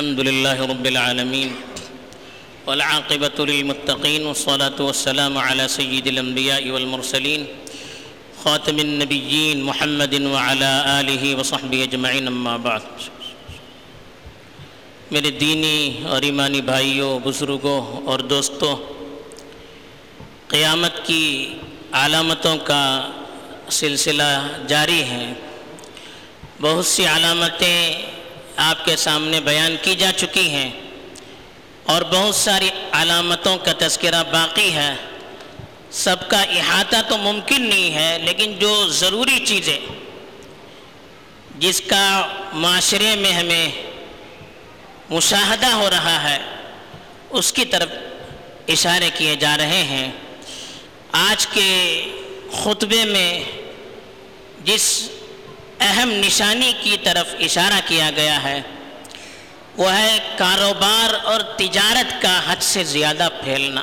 الحمد لله رب العالمين والعاقبة للمتقين والصلاة والسلام على سيد الأنبياء والمرسلين خاتم النبيين محمد وعلى آله وصحبه أجمعين أما بعد. میرے دینی اور ایمانی بھائیوں، بزرگوں اور دوستوں، قیامت کی علامتوں کا سلسلہ جاری ہے۔ بہت سی علامتیں آپ کے سامنے بیان کی جا چکی ہیں اور بہت ساری علامتوں کا تذکرہ باقی ہے۔ سب کا احاطہ تو ممکن نہیں ہے، لیکن جو ضروری چیزیں جس کا معاشرے میں ہمیں مشاہدہ ہو رہا ہے، اس کی طرف اشارے کیے جا رہے ہیں۔ آج کے خطبے میں جس اہم نشانی کی طرف اشارہ کیا گیا ہے۔ وہ ہے کاروبار اور تجارت کا حد سے زیادہ پھیلنا۔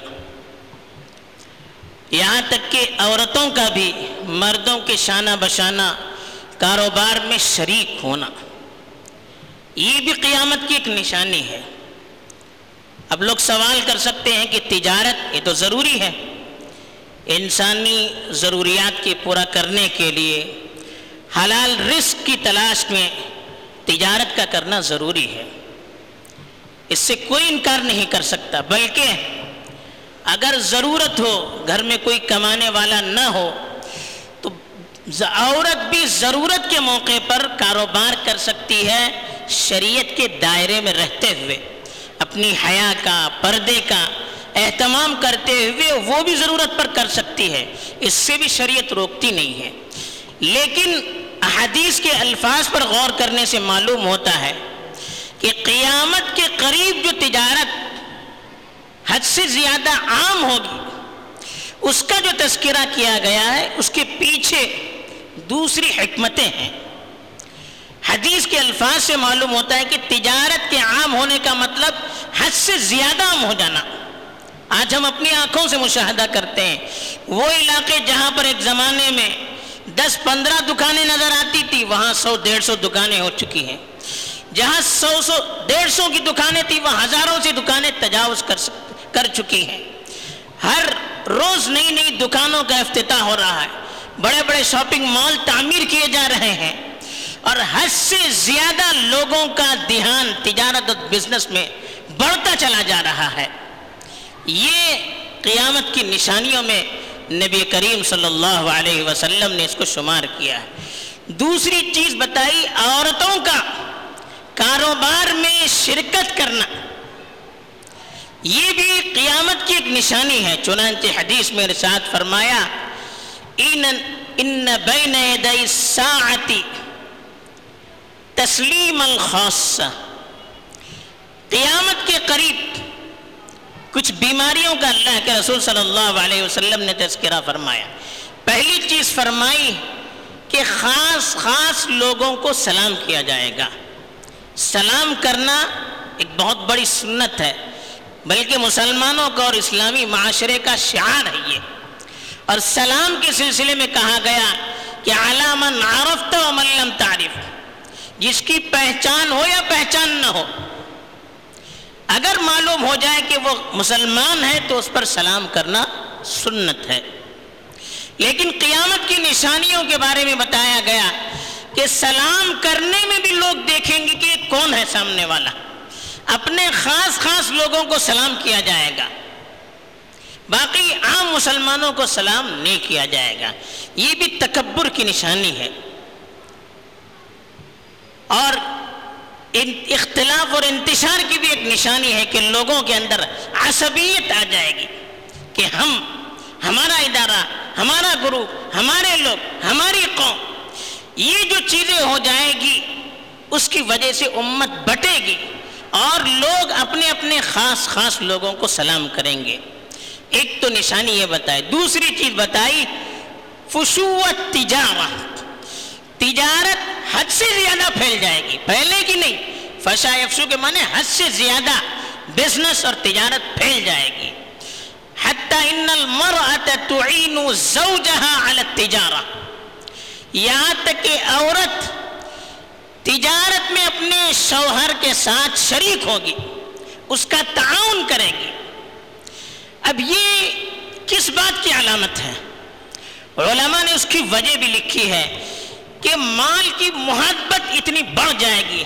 یہاں تک کہ عورتوں کا بھی مردوں کے شانہ بشانہ کاروبار میں شریک ہونا۔ یہ بھی قیامت کی ایک نشانی ہے۔ اب لوگ سوال کر سکتے ہیں کہ تجارت یہ تو ضروری ہے۔ انسانی ضروریات کی پورا کرنے کے لیے حلال رزق کی تلاش میں تجارت کا کرنا ضروری ہے۔ اس سے کوئی انکار نہیں کر سکتا، بلکہ اگر ضرورت ہو، گھر میں کوئی کمانے والا نہ ہو، تو عورت بھی ضرورت کے موقع پر کاروبار کر سکتی ہے شریعت کے دائرے میں رہتے ہوئے۔ اپنی حیا کا، پردے کا اہتمام کرتے ہوئے وہ بھی ضرورت پر کر سکتی ہے۔ اس سے بھی شریعت روکتی نہیں ہے۔ لیکن احادیث کے الفاظ پر غور کرنے سے معلوم ہوتا ہے کہ قیامت کے قریب جو تجارت حد سے زیادہ عام ہوگی، اس کا جو تذکرہ کیا گیا ہے، اس کے پیچھے دوسری حکمتیں ہیں۔ حدیث کے الفاظ سے معلوم ہوتا ہے کہ تجارت کے عام ہونے کا مطلب حد سے زیادہ عام ہو جانا۔ آج ہم اپنی آنکھوں سے مشاہدہ کرتے ہیں۔ وہ علاقے جہاں پر ایک زمانے میں دس پندرہ دکانیں نظر آتی تھی، وہاں سو ڈیڑھ سو دکانیں ہو چکی ہیں۔ جہاں سو سو ڈیڑھ سو کی دکانیں تھی وہاں ہزاروں سی دکانیں تجاوز کر کر چکی ہیں۔ ہر روز نئی نئی دکانوں کا افتتاح ہو رہا ہے۔ بڑے بڑے شاپنگ مال تعمیر کیے جا رہے ہیں۔ اور حد سے زیادہ لوگوں کا دھیان تجارت اور بزنس میں بڑھتا چلا جا رہا ہے۔ یہ قیامت کی نشانیوں میں نبی کریم صلی اللہ علیہ وسلم نے اس کو شمار کیا ہے۔ دوسری چیز بتائی، عورتوں کا کاروبار میں شرکت کرنا۔ یہ بھی قیامت کی ایک نشانی ہے۔ چنانچہ حدیث میں ارشاد فرمایا، ان بین یدی الساعتی تسلیم الخاصہ قیامت کے قریب کچھ بیماریوں کا اللہ کے رسول صلی اللہ علیہ وسلم نے تذکرہ فرمایا۔ پہلی چیز فرمائی کہ خاص خاص لوگوں کو سلام کیا جائے گا۔ سلام کرنا ایک بہت بڑی سنت ہے، بلکہ مسلمانوں کا اور اسلامی معاشرے کا شعار ہے یہ۔ اور سلام کے سلسلے میں کہا گیا کہ علامن عرفت و ملم تعریف جس کی پہچان ہو یا پہچان نہ ہو اگر معلوم ہو جائے کہ وہ مسلمان ہے تو اس پر سلام کرنا سنت ہے۔ لیکن قیامت کی نشانیوں کے بارے میں بتایا گیا کہ سلام کرنے میں بھی لوگ دیکھیں گے کہ کون ہے سامنے والا۔ اپنے خاص خاص لوگوں کو سلام کیا جائے گا۔ باقی عام مسلمانوں کو سلام نہیں کیا جائے گا۔ یہ بھی تکبر کی نشانی ہے۔ اور اختلاف اور انتشار کی بھی ایک نشانی ہے کہ لوگوں کے اندر عصبیت آ جائے گی کہ ہم، ہمارا ادارہ، ہمارا گروپ ہمارے لوگ، ہماری قوم، یہ جو چیزیں ہو جائے گی، اس کی وجہ سے امت بٹے گی اور لوگ اپنے اپنے خاص خاص لوگوں کو سلام کریں گے۔ ایک تو نشانی یہ بتائی، دوسری چیز بتائی فشوت تجارت۔ تجارت حد سے جائے پھیلے گی نہیں۔ فشا افسو کے معنی حد سے زیادہ بزنس اور تجارت پھیل جائے گی۔ حتی ان المرأة تعین زوجها علی التجارہ یہاں تک کہ عورت تجارت میں اپنے شوہر کے ساتھ شریک ہوگی، اس کا تعاون کرے گی۔ اب یہ کس بات کی علامت ہے؟ علماء نے اس کی وجہ بھی لکھی ہے۔ کہ مال کی محبت اتنی بڑھ جائے گی،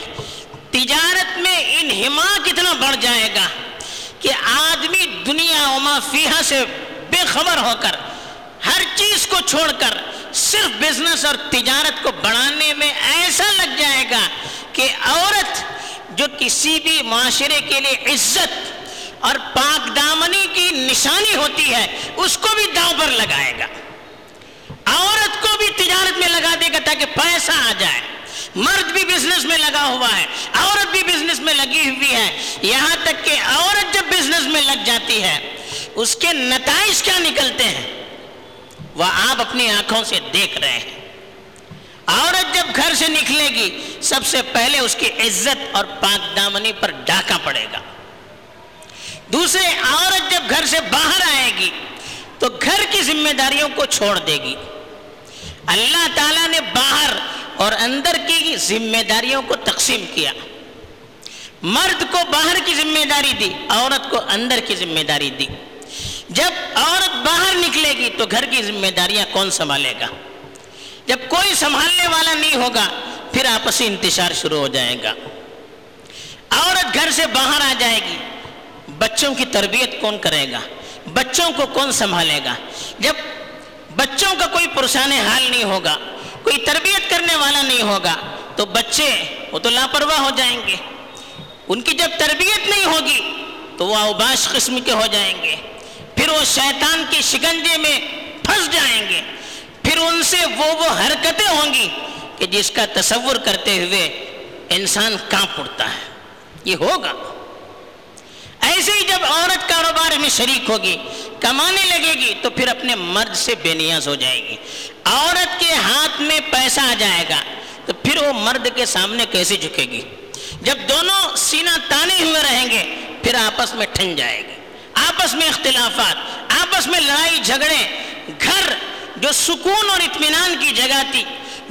تجارت میں انہماک اتنا بڑھ جائے گا کہ آدمی دنیا وما فیہا سے بے خبر ہو کر، ہر چیز کو چھوڑ کر، صرف بزنس اور تجارت کو بڑھانے میں ایسا لگ جائے گا کہ عورت جو کسی بھی معاشرے کے لیے عزت اور پاک دامنی کی نشانی ہوتی ہے، اس کو بھی داؤ پر لگائے گا۔ عورت بھی تجارت میں لگا دے گا تاکہ پیسہ آ جائے۔ مرد بھی بزنس میں لگا ہوا ہے، عورت بھی بزنس میں لگی ہوئی ہے۔ یہاں تک کہ عورت جب بزنس میں لگ جاتی ہے، اس کے نتائج کیا نکلتے ہیں؟ وہ آپ اپنی آنکھوں سے دیکھ رہے ہیں۔ عورت جب گھر سے نکلے گی، سب سے پہلے اس کی عزت اور پاک دامنی پر ڈاکہ پڑے گا۔ دوسرے، عورت جب گھر سے باہر آئے گی، تو گھر کی ذمہ داریوں کو چھوڑ دے گی۔ اللہ تعالیٰ نے باہر اور اندر کی ذمہ داریوں کو تقسیم کیا۔ مرد کو باہر کی ذمہ داری دی، عورت کو اندر کی ذمہ داری دی۔ جب عورت باہر نکلے گی تو گھر کی ذمہ داریاں کون سنبھالے گا؟ جب کوئی سنبھالنے والا نہیں ہوگا، پھر آپسی انتشار شروع ہو جائے گا۔ عورت گھر سے باہر آ جائے گی، بچوں کی تربیت کون کرے گا؟ بچوں کو کون سنبھالے گا؟ جب بچوں کا کوئی پرسان حال نہیں ہوگا، کوئی تربیت کرنے والا نہیں ہوگا، تو بچے وہ تو لاپرواہ ہو جائیں گے۔ ان کی جب تربیت نہیں ہوگی، تو وہ اوباش قسم کے ہو جائیں گے۔ پھر وہ شیطان کے شکنجے میں پھنس جائیں گے۔ پھر ان سے وہ وہ حرکتیں ہوں گی کہ جس کا تصور کرتے ہوئے انسان کانپ اڑتا ہے۔ یہ ہوگا۔ ایسے ہی جب عورت کاروبار میں شریک ہوگی، کمانے لگے گی تو پھر اپنے مرد سے بے نیاز ہو جائے گی۔ عورت کے ہاتھ میں پیسہ آ جائے گا تو پھر وہ مرد کے سامنے کیسے جھکے گی؟ جب دونوں سینہ تانے ہوئے رہیں گے، پھر آپس میں ٹھن جائے گی۔ آپس میں اختلافات، آپس میں لڑائی جھگڑے، گھر جو سکون اور اطمینان کی جگہ تھی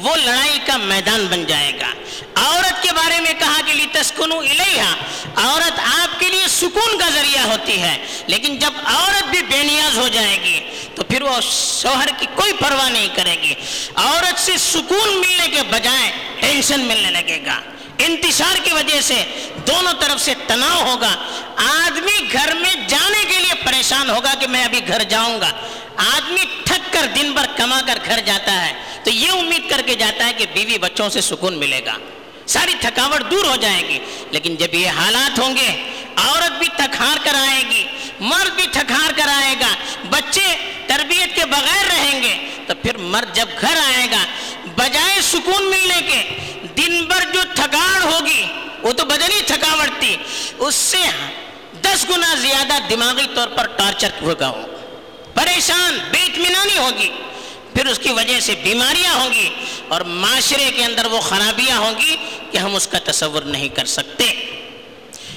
وہ لڑائی کا میدان بن جائے گا۔ عورت کے بارے میں کہا کہ تسکن عورت آپ کے لیے سکون کا ذریعہ ہوتی ہے، لیکن جب عورت بھی بے نیاز ہو جائے گی، تو پھر وہ شوہر کی کوئی پرواہ نہیں کرے گی۔ عورت سے سکون ملنے کے بجائے ٹینشن ملنے لگے گا۔ انتشار کی وجہ سے دونوں طرف سے تناؤ ہوگا۔ آدمی گھر میں جانے کے لیے پریشان ہوگا کہ میں ابھی گھر جاؤں گا۔ آدمی تھک کر دن بھر کما کر گھر جاتا ہے، تو یہ امید کر کے جاتا ہے کہ بیوی بچوں سے سکون ملے گا۔ ساری تھکاوٹ دور ہو جائے گی، لیکن جب یہ حالات ہوں گے، عورت بھی تھکار کر آئے گی، مرد بھی تھکار کر آئے گا، بچے تربیت کے بغیر رہیں گے، تو پھر مرد جب گھر آئے گا، بجائے سکون ملنے کے، دن بھر جو تھکاڑ ہوگی، وہ تو بدنی تھکاوٹ تھی، اس سے دس گنا زیادہ دماغی طور پر ٹارچر ہوگا پریشان، بے اطمینانی ہوگی۔ پھر اس کی وجہ سے بیماریاں ہوں گی اور معاشرے کے اندر وہ خرابیاں ہوں گی کہ ہم اس کا تصور نہیں کر سکتے۔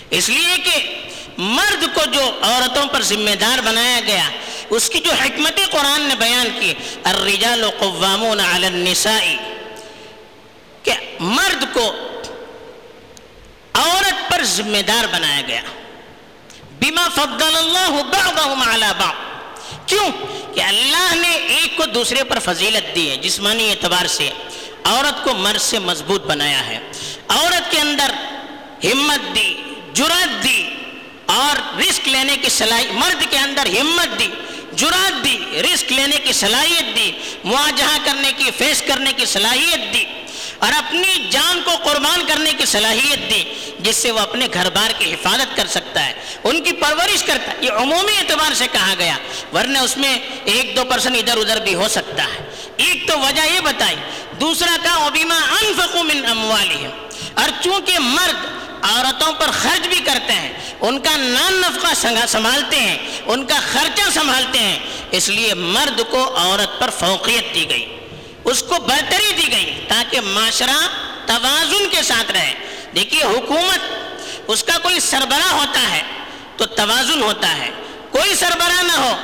اس لیے کہ مرد کو جو عورتوں پر ذمہ دار بنایا گیا، اس کی جو حکمت قرآن نے بیان کی، الرجال قوامون علی النساء، کہ مرد کو عورت پر ذمہ دار بنایا گیا۔ بما فضل اللہ بعضهم علی بعض۔ کیوں؟ کہ اللہ نے ایک کو دوسرے پر فضیلت دی ہے، جسمانی اعتبار سے۔ عورت کو مرد سے مضبوط بنایا ہے۔ عورت کے اندر ہمت دی جرات دی اور رسک لینے کی صلاحیت مرد کے اندر ہمت دی جرات دی رسک لینے کی صلاحیت دی، مواجہہ کرنے کی فیس کرنے کی صلاحیت دی۔ اور اپنی جان کو قربان کرنے کی صلاحیت دی جس سے وہ اپنے گھر بار کی حفاظت کر سکتا ہے، ان کی پرورش کرتا ہے۔ یہ عمومی اعتبار سے کہا گیا، ورنہ اس میں ایک دو پرسن ادھر ادھر بھی ہو سکتا ہے۔ ایک تو وجہ یہ بتائی، دوسرا کا وبیما انفقوا من اموالهم اور چونکہ مرد عورتوں پر خرچ بھی کرتے ہیں، ان کا نان نفقہ سنبھالتے ہیں، ان کا خرچہ سنبھالتے ہیں، اس لیے مرد کو عورت پر فوقیت دی گئی۔ اس کو برتری دی گئی تاکہ معاشرہ توازن کے ساتھ رہے۔ دیکھیے، حکومت، اس کا کوئی سربراہ ہوتا ہے تو توازن ہوتا ہے۔ کوئی سربراہ نہ ہو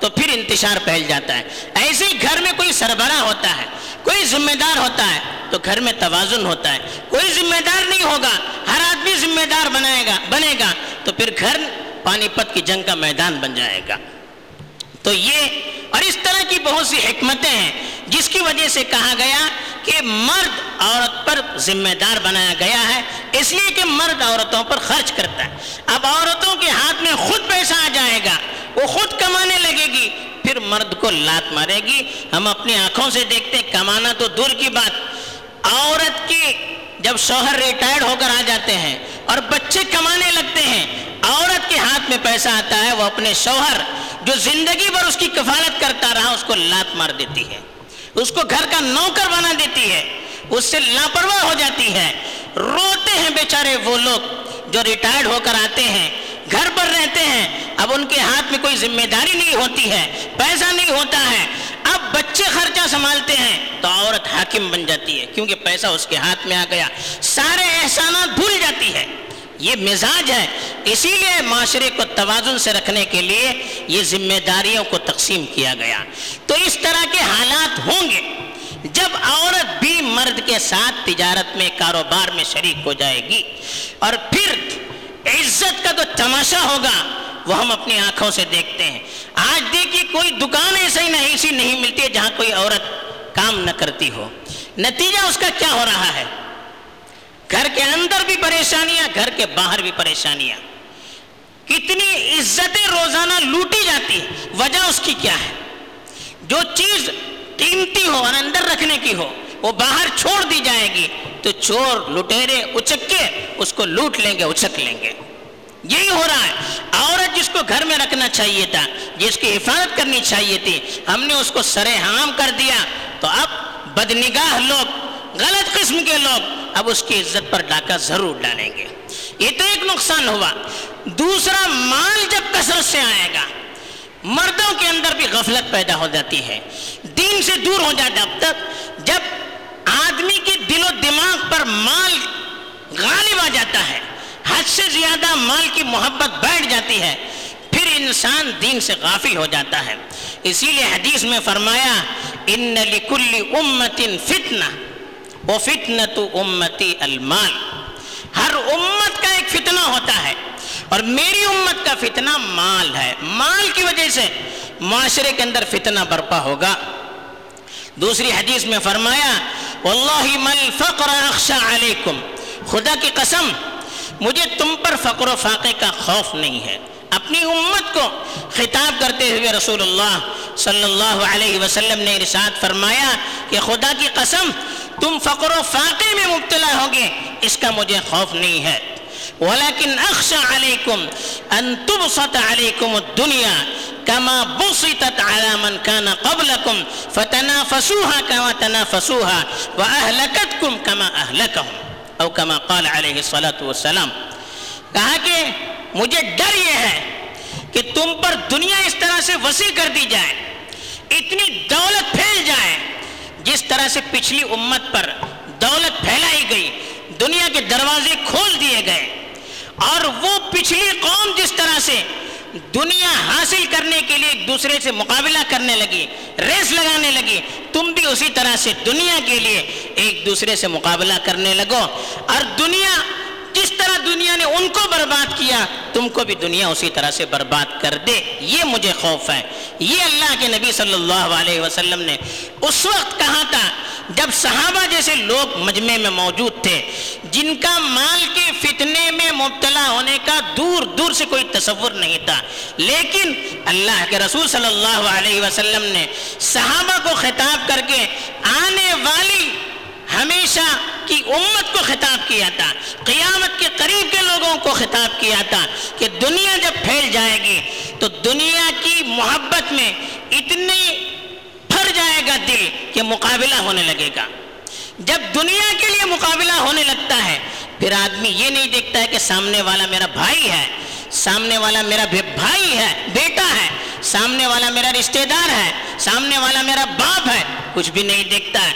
تو پھر انتشار پھیل جاتا ہے۔ ایسے ہی گھر میں کوئی سربراہ ہوتا ہے، کوئی ذمہ دار ہوتا ہے تو گھر میں توازن ہوتا ہے۔ کوئی ذمہ دار نہیں ہوگا، ہر آدمی ذمہ دار بنائے گا، بنے گا تو پھر گھر پانی پت کی جنگ کا میدان بن جائے گا۔ تو یہ، اور اس طرح کی بہت سی حکمتیں ہیں۔ جس کی وجہ سے کہا گیا کہ مرد عورت پر ذمہ دار بنایا گیا ہے، اس لیے کہ مرد عورتوں پر خرچ کرتا ہے۔ اب عورتوں کے ہاتھ میں خود پیسہ آ جائے گا، وہ خود کمانے لگے گی، پھر مرد کو لات مارے گی۔ ہم اپنی آنکھوں سے دیکھتے ہیں، کمانا تو دور کی بات۔ عورت کی جب شوہر ریٹائرڈ ہو کر آ جاتے ہیں اور بچے کمانے لگتے ہیں، عورت کے ہاتھ میں پیسہ آتا ہے، وہ اپنے شوہر جو زندگی بھر اس کی کفالت کرتا رہا، اس کو لات مار دیتی ہے۔ اس کو گھر کا نوکر بنا دیتی ہے، اس سے لاپرواہ ہو جاتی ہے۔ روتے ہیں بیچارے وہ لوگ جو ریٹائرڈ ہو کر آتے ہیں، گھر پر رہتے ہیں۔ اب ان کے ہاتھ میں کوئی ذمہ داری نہیں ہوتی ہے، پیسہ نہیں ہوتا ہے۔ اب بچے خرچہ سنبھالتے ہیں تو عورت حاکم بن جاتی ہے، کیونکہ پیسہ اس کے ہاتھ میں آ گیا۔ سارے احسانات بھول جاتی ہے۔ یہ مزاج ہے۔ اسی لیے معاشرے کو توازن سے رکھنے کے لیے یہ ذمہ داریوں کو تقسیم کیا گیا۔ تو اس طرح کے حالات ہوں گے۔ جب عورت بھی مرد کے ساتھ تجارت میں، کاروبار میں شریک ہو جائے گی اور پھر عزت کا تو تماشا ہوگا، وہ ہم اپنی آنکھوں سے دیکھتے ہیں۔ آج دیکھیے، کوئی دکان ایسے ہی نہیں، ایسی نہیں ملتی ہے جہاں کوئی عورت کام نہ کرتی ہو۔ نتیجہ اس کا کیا ہو رہا ہے؟ گھر کے اندر بھی پریشانیاں، گھر کے باہر بھی پریشانیاں۔ کتنی عزتیں روزانہ لوٹی جاتی وجہ اس کی کیا ہے؟ جو چیز قیمتی ہو اور اندر رکھنے کی ہو، وہ باہر چھوڑ دی جائے گی۔ تو چور، لٹیرے اچک کے اس کو لوٹ لیں گے، اچک لیں گے۔ یہی ہو رہا ہے۔ عورت جس کو گھر میں رکھنا چاہیے تھا، جس کی حفاظت کرنی چاہیے تھی، ہم نے اس کو سرے حام کر دیا۔ تو اب بدنگاہ لوگ، غلط قسم کے لوگ اب اس کی عزت پر ڈاکہ ضرور ڈالیں گے۔ یہ تو ایک نقصان ہوا۔ دوسرا، مال جب کثرت سے آئے گا، مردوں کے اندر بھی غفلت پیدا ہو جاتی ہے۔ دین سے دور ہو جاتا اب تک۔ جب آدمی کے دل و دماغ پر مال غالب آ جاتا ہے، حد سے زیادہ مال کی محبت بیٹھ جاتی ہے، پھر انسان دین سے غافی ہو جاتا ہے۔ اسی لیے حدیث میں فرمایا، ان لکل امت فتنہ وہ فتنت امتی المال۔ ہر امت کا ایک فتنہ ہوتا ہے اور میری امت کا فتنہ مال ہے۔ مال کی وجہ سے معاشرے کے اندر فتنہ برپا ہوگا۔ دوسری حدیث میں فرمایا، واللہ مل فقر اخشا علیکم۔ خدا کی قسم، مجھے تم پر فقر و فاقے کا خوف نہیں ہے۔ اپنی امت کو خطاب کرتے ہوئے رسول اللہ صلی اللہ علیہ وسلم نے ارشاد فرمایا کہ خدا کی قسم تم فقر و فاقے میں مبتلا ہوگے، اس کا مجھے خوف نہیں ہے۔ ولكن اخشى عليكم ان تبسط عليكم الدنيا كما بسطت على من كان قبلكم فتنافسوها كما تنافسوها واهلكتكم كما اهلكهم او كما قال عليه الصلاه والسلام۔ کہا کہ مجھے ڈر یہ ہے کہ تم پر دنیا اس طرح سے وسیع کر دی جائے، اتنی دولت جس طرح سے پچھلی امت پر دولت پھیلائی گئی، دنیا کے دروازے کھول دیے گئے۔ اور وہ پچھلی قوم جس طرح سے دنیا حاصل کرنے کے لیے ایک دوسرے سے مقابلہ کرنے لگی، ریس لگانے لگی، تم بھی اسی طرح سے دنیا کے لیے ایک دوسرے سے مقابلہ کرنے لگو۔ اور دنیا طرح دنیا نے ان کو برباد کیا، تم کو بھی دنیا اسی طرح سے برباد کر دے۔ یہ مجھے خوف ہے۔ یہ اللہ کے نبی صلی اللہ علیہ وسلم نے اس وقت کہا تھا جب صحابہ جیسے لوگ مجمع میں موجود تھے، جن کا مال کے فتنے میں مبتلا ہونے کا دور دور سے کوئی تصور نہیں تھا۔ لیکن اللہ کے رسول صلی اللہ علیہ وسلم نے صحابہ کو خطاب کر کے آنے والی ہمیشہ کی امت کو خطاب کیا تھا، قیامت کے قریب کے لوگوں کو خطاب کیا تھا کہ دنیا جب پھیل جائے گی تو دنیا کی محبت میں اتنی پھر جائے گا دل کہ مقابلہ ہونے لگے گا۔ جب دنیا کے لیے مقابلہ ہونے لگتا ہے، پھر آدمی یہ نہیں دیکھتا ہے کہ سامنے والا میرا بھائی ہے، سامنے والا میرا بھائی ہے، بیٹا ہے، سامنے والا میرا رشتہ دار ہے، سامنے والا میرا باپ ہے، کچھ بھی نہیں دیکھتا ہے۔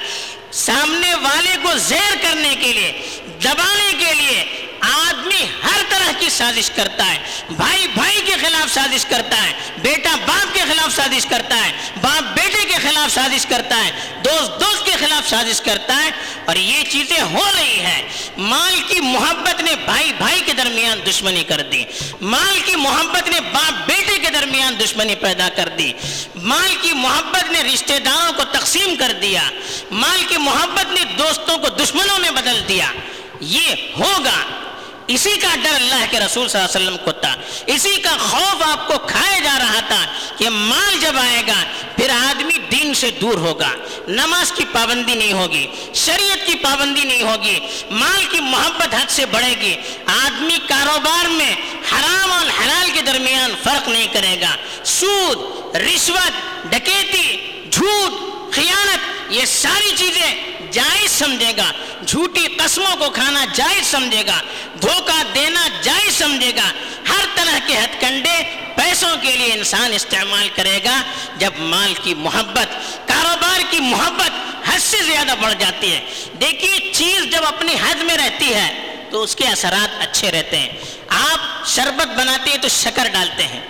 سامنے والے کو زیر کرنے کے لیے، دبانے کے لیے آدمی ہر طرح کی سازش کرتا ہے۔ بھائی بھائی کے خلاف سازش کرتا ہے۔ بیٹا، باپ کے خلاف سازش کرتا ہے۔ باپ، بیٹے کے خلاف سازش کرتا ہے۔ دوست دوست کے کے خلاف سازش کرتا ہے۔ اور یہ چیزیں ہو رہی ہیں۔ مال کی محبت نے بھائی بھائی کے درمیان دشمنی کر دی۔ مال کی محبت نے باپ، بیٹے کے درمیان دشمنی پیدا کر دی۔ مال کی محبت نے رشتہ داروں کو تقسیم کر دیا۔ مال کی محبت نے دوستوں کو دشمنوں میں بدل دیا۔ یہ ہوگا۔ اسی کا ڈر اللہ کے رسول صلی اللہ علیہ وسلم کو تھا۔ اسی کا خوف آپ کو کھائے جا رہا تھا کہ مال جب آئے گا، پھر آدمی دین سے دور ہوگا۔ نماز کی پابندی نہیں ہوگی، شریعت کی پابندی نہیں ہوگی، مال کی محبت حد سے بڑھے گی۔ آدمی کاروبار میں حرام اور حلال کے درمیان فرق نہیں کرے گا۔ سود، رشوت، ڈکیتی، جھوٹ، خیانت یہ ساری چیزیں جائز سمجھے گا۔ جھوٹی قسموں کو کھانا جائز سمجھے گا۔ دھوکہ دینا جائز سمجھے گا۔ ہر طرح کے ہتھ کنڈے پیسوں کے لیے انسان استعمال کرے گا۔ جب مال کی محبت، کاروبار کی محبت حد سے زیادہ بڑھ جاتی ہے۔ دیکھیے، چیز جب اپنی حد میں رہتی ہے تو اس کے اثرات اچھے رہتے ہیں۔ آپ شربت بناتے ہیں تو شکر ڈالتے ہیں۔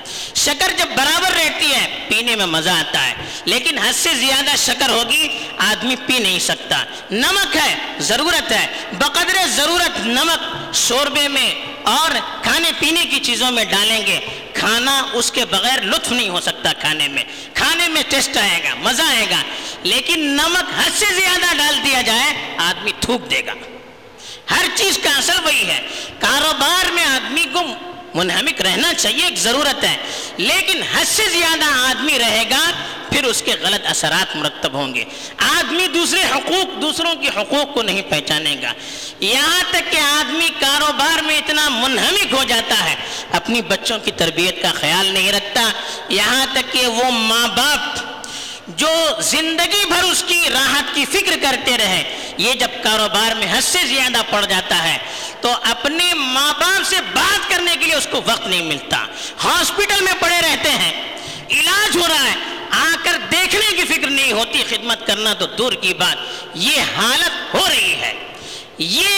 شکر جب برابر رہتی ہے، پینے میں مزہ آتا ہے۔ لیکن حد سے زیادہ شکر ہوگی، آدمی پی نہیں سکتا۔ نمک ہے، ضرورت ہے۔ بقدر ضرورت نمک شوربے میں اور کھانے پینے کی چیزوں میں ڈالیں گے۔ کھانا اس کے بغیر لطف نہیں ہو سکتا کھانے میں۔ کھانے میں ٹیسٹ آئے گا، مزہ آئے گا۔ لیکن نمک حد سے زیادہ ڈال دیا جائے، آدمی تھوک دے گا۔ ہر چیز کا اصل وہی ہے۔ کاروبار میں آدمی کو منہمک رہنا چاہیے، ایک ضرورت ہے۔ لیکن حد سے زیادہ آدمی رہے گا، پھر اس کے غلط اثرات مرتب ہوں گے۔ آدمی دوسرے حقوق، دوسروں کے حقوق کو نہیں پہچانے گا۔ یہاں تک کہ آدمی کاروبار میں اتنا منہمک ہو جاتا ہے، اپنی بچوں کی تربیت کا خیال نہیں رکھتا۔ یہاں تک کہ وہ ماں باپ جو زندگی بھر اس کی راحت کی فکر کرتے رہے، یہ جب کاروبار میں حد سے زیادہ پڑ جاتا ہے، تو اپنے ماں باپ سے بات کرنے کے لیے اس کو وقت نہیں ملتا۔ ہاسپٹل میں پڑے رہتے ہیں، علاج ہو رہا ہے، آ کر دیکھنے کی فکر نہیں ہوتی، خدمت کرنا تو دور کی بات۔ یہ حالت ہو رہی ہے۔ یہ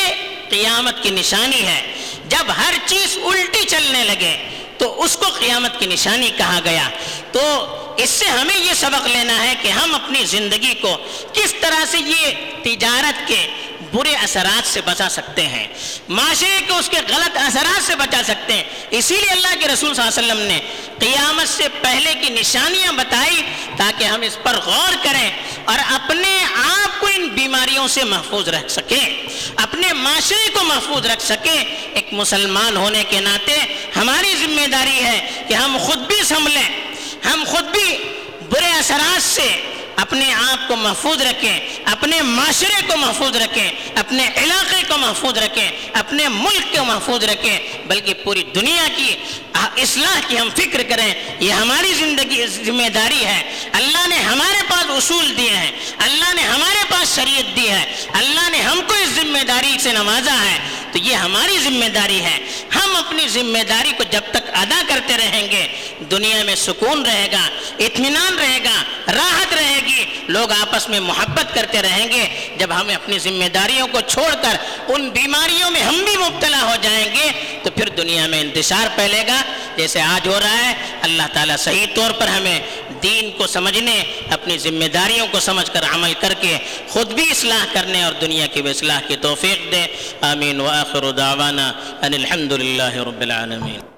قیامت کی نشانی ہے۔ جب ہر چیز الٹی چلنے لگے، تو اس کو قیامت کی نشانی کہا گیا۔ تو اس سے ہمیں یہ سبق لینا ہے کہ ہم اپنی زندگی کو کس طرح سے یہ تجارت کے برے اثرات سے بچا سکتے ہیں۔ معاشرے کو اس کے غلط اثرات سے بچا سکتے ہیں۔ اسی لیے اللہ کے رسول صلی اللہ علیہ وسلم نے قیامت سے پہلے کی نشانیاں بتائی تاکہ ہم اس پر غور کریں اور اپنے آپ کو ان بیماریوں سے محفوظ رکھ سکیں۔ اپنے معاشرے کو محفوظ رکھ سکیں۔ ایک مسلمان ہونے کے ناطے ہماری ذمہ داری ہے کہ ہم خود بھی سنبھلیں۔ ہم خود بھی برے اثرات سے اپنے آپ کو محفوظ رکھیں، اپنے معاشرے کو محفوظ رکھیں، اپنے علاقے کو محفوظ رکھیں، اپنے ملک کو محفوظ رکھیں، بلکہ پوری دنیا کی اصلاح کی ہم فکر کریں، یہ ہماری زندگی ذمہ داری ہے۔ اللہ نے ہمارے پاس اصول دیے ہیں، اللہ نے ہمارے پاس شریعت دی ہے۔ اللہ نے ہم کو اس ذمہ داری سے نوازا ہے۔ تو یہ ہماری ذمہ داری ہے۔ ہم اپنی ذمہ داری کو جب تک ادا کرتے رہیں گے، دنیا میں سکون رہے گا، اطمینان رہے گا، راحت رہے گی، لوگ آپس میں محبت کرتے رہیں گے۔ جب ہم اپنی ذمہ داریوں کو چھوڑ کر ان بیماریوں میں ہم بھی مبتلا ہو جائیں گے، تو پھر دنیا میں انتشار پھیلے گا۔ جیسے آج ہو رہا ہے، اللہ تعالیٰ صحیح طور پر ہمیں دین کو سمجھنے، اپنی ذمہ داریوں کو سمجھ کر عمل کر کے خود بھی اصلاح کرنے اور دنیا کی بھی اصلاح کی توفیق دے۔ آمین۔ وآخر دعوانا ان الحمد للہ رب العالمین۔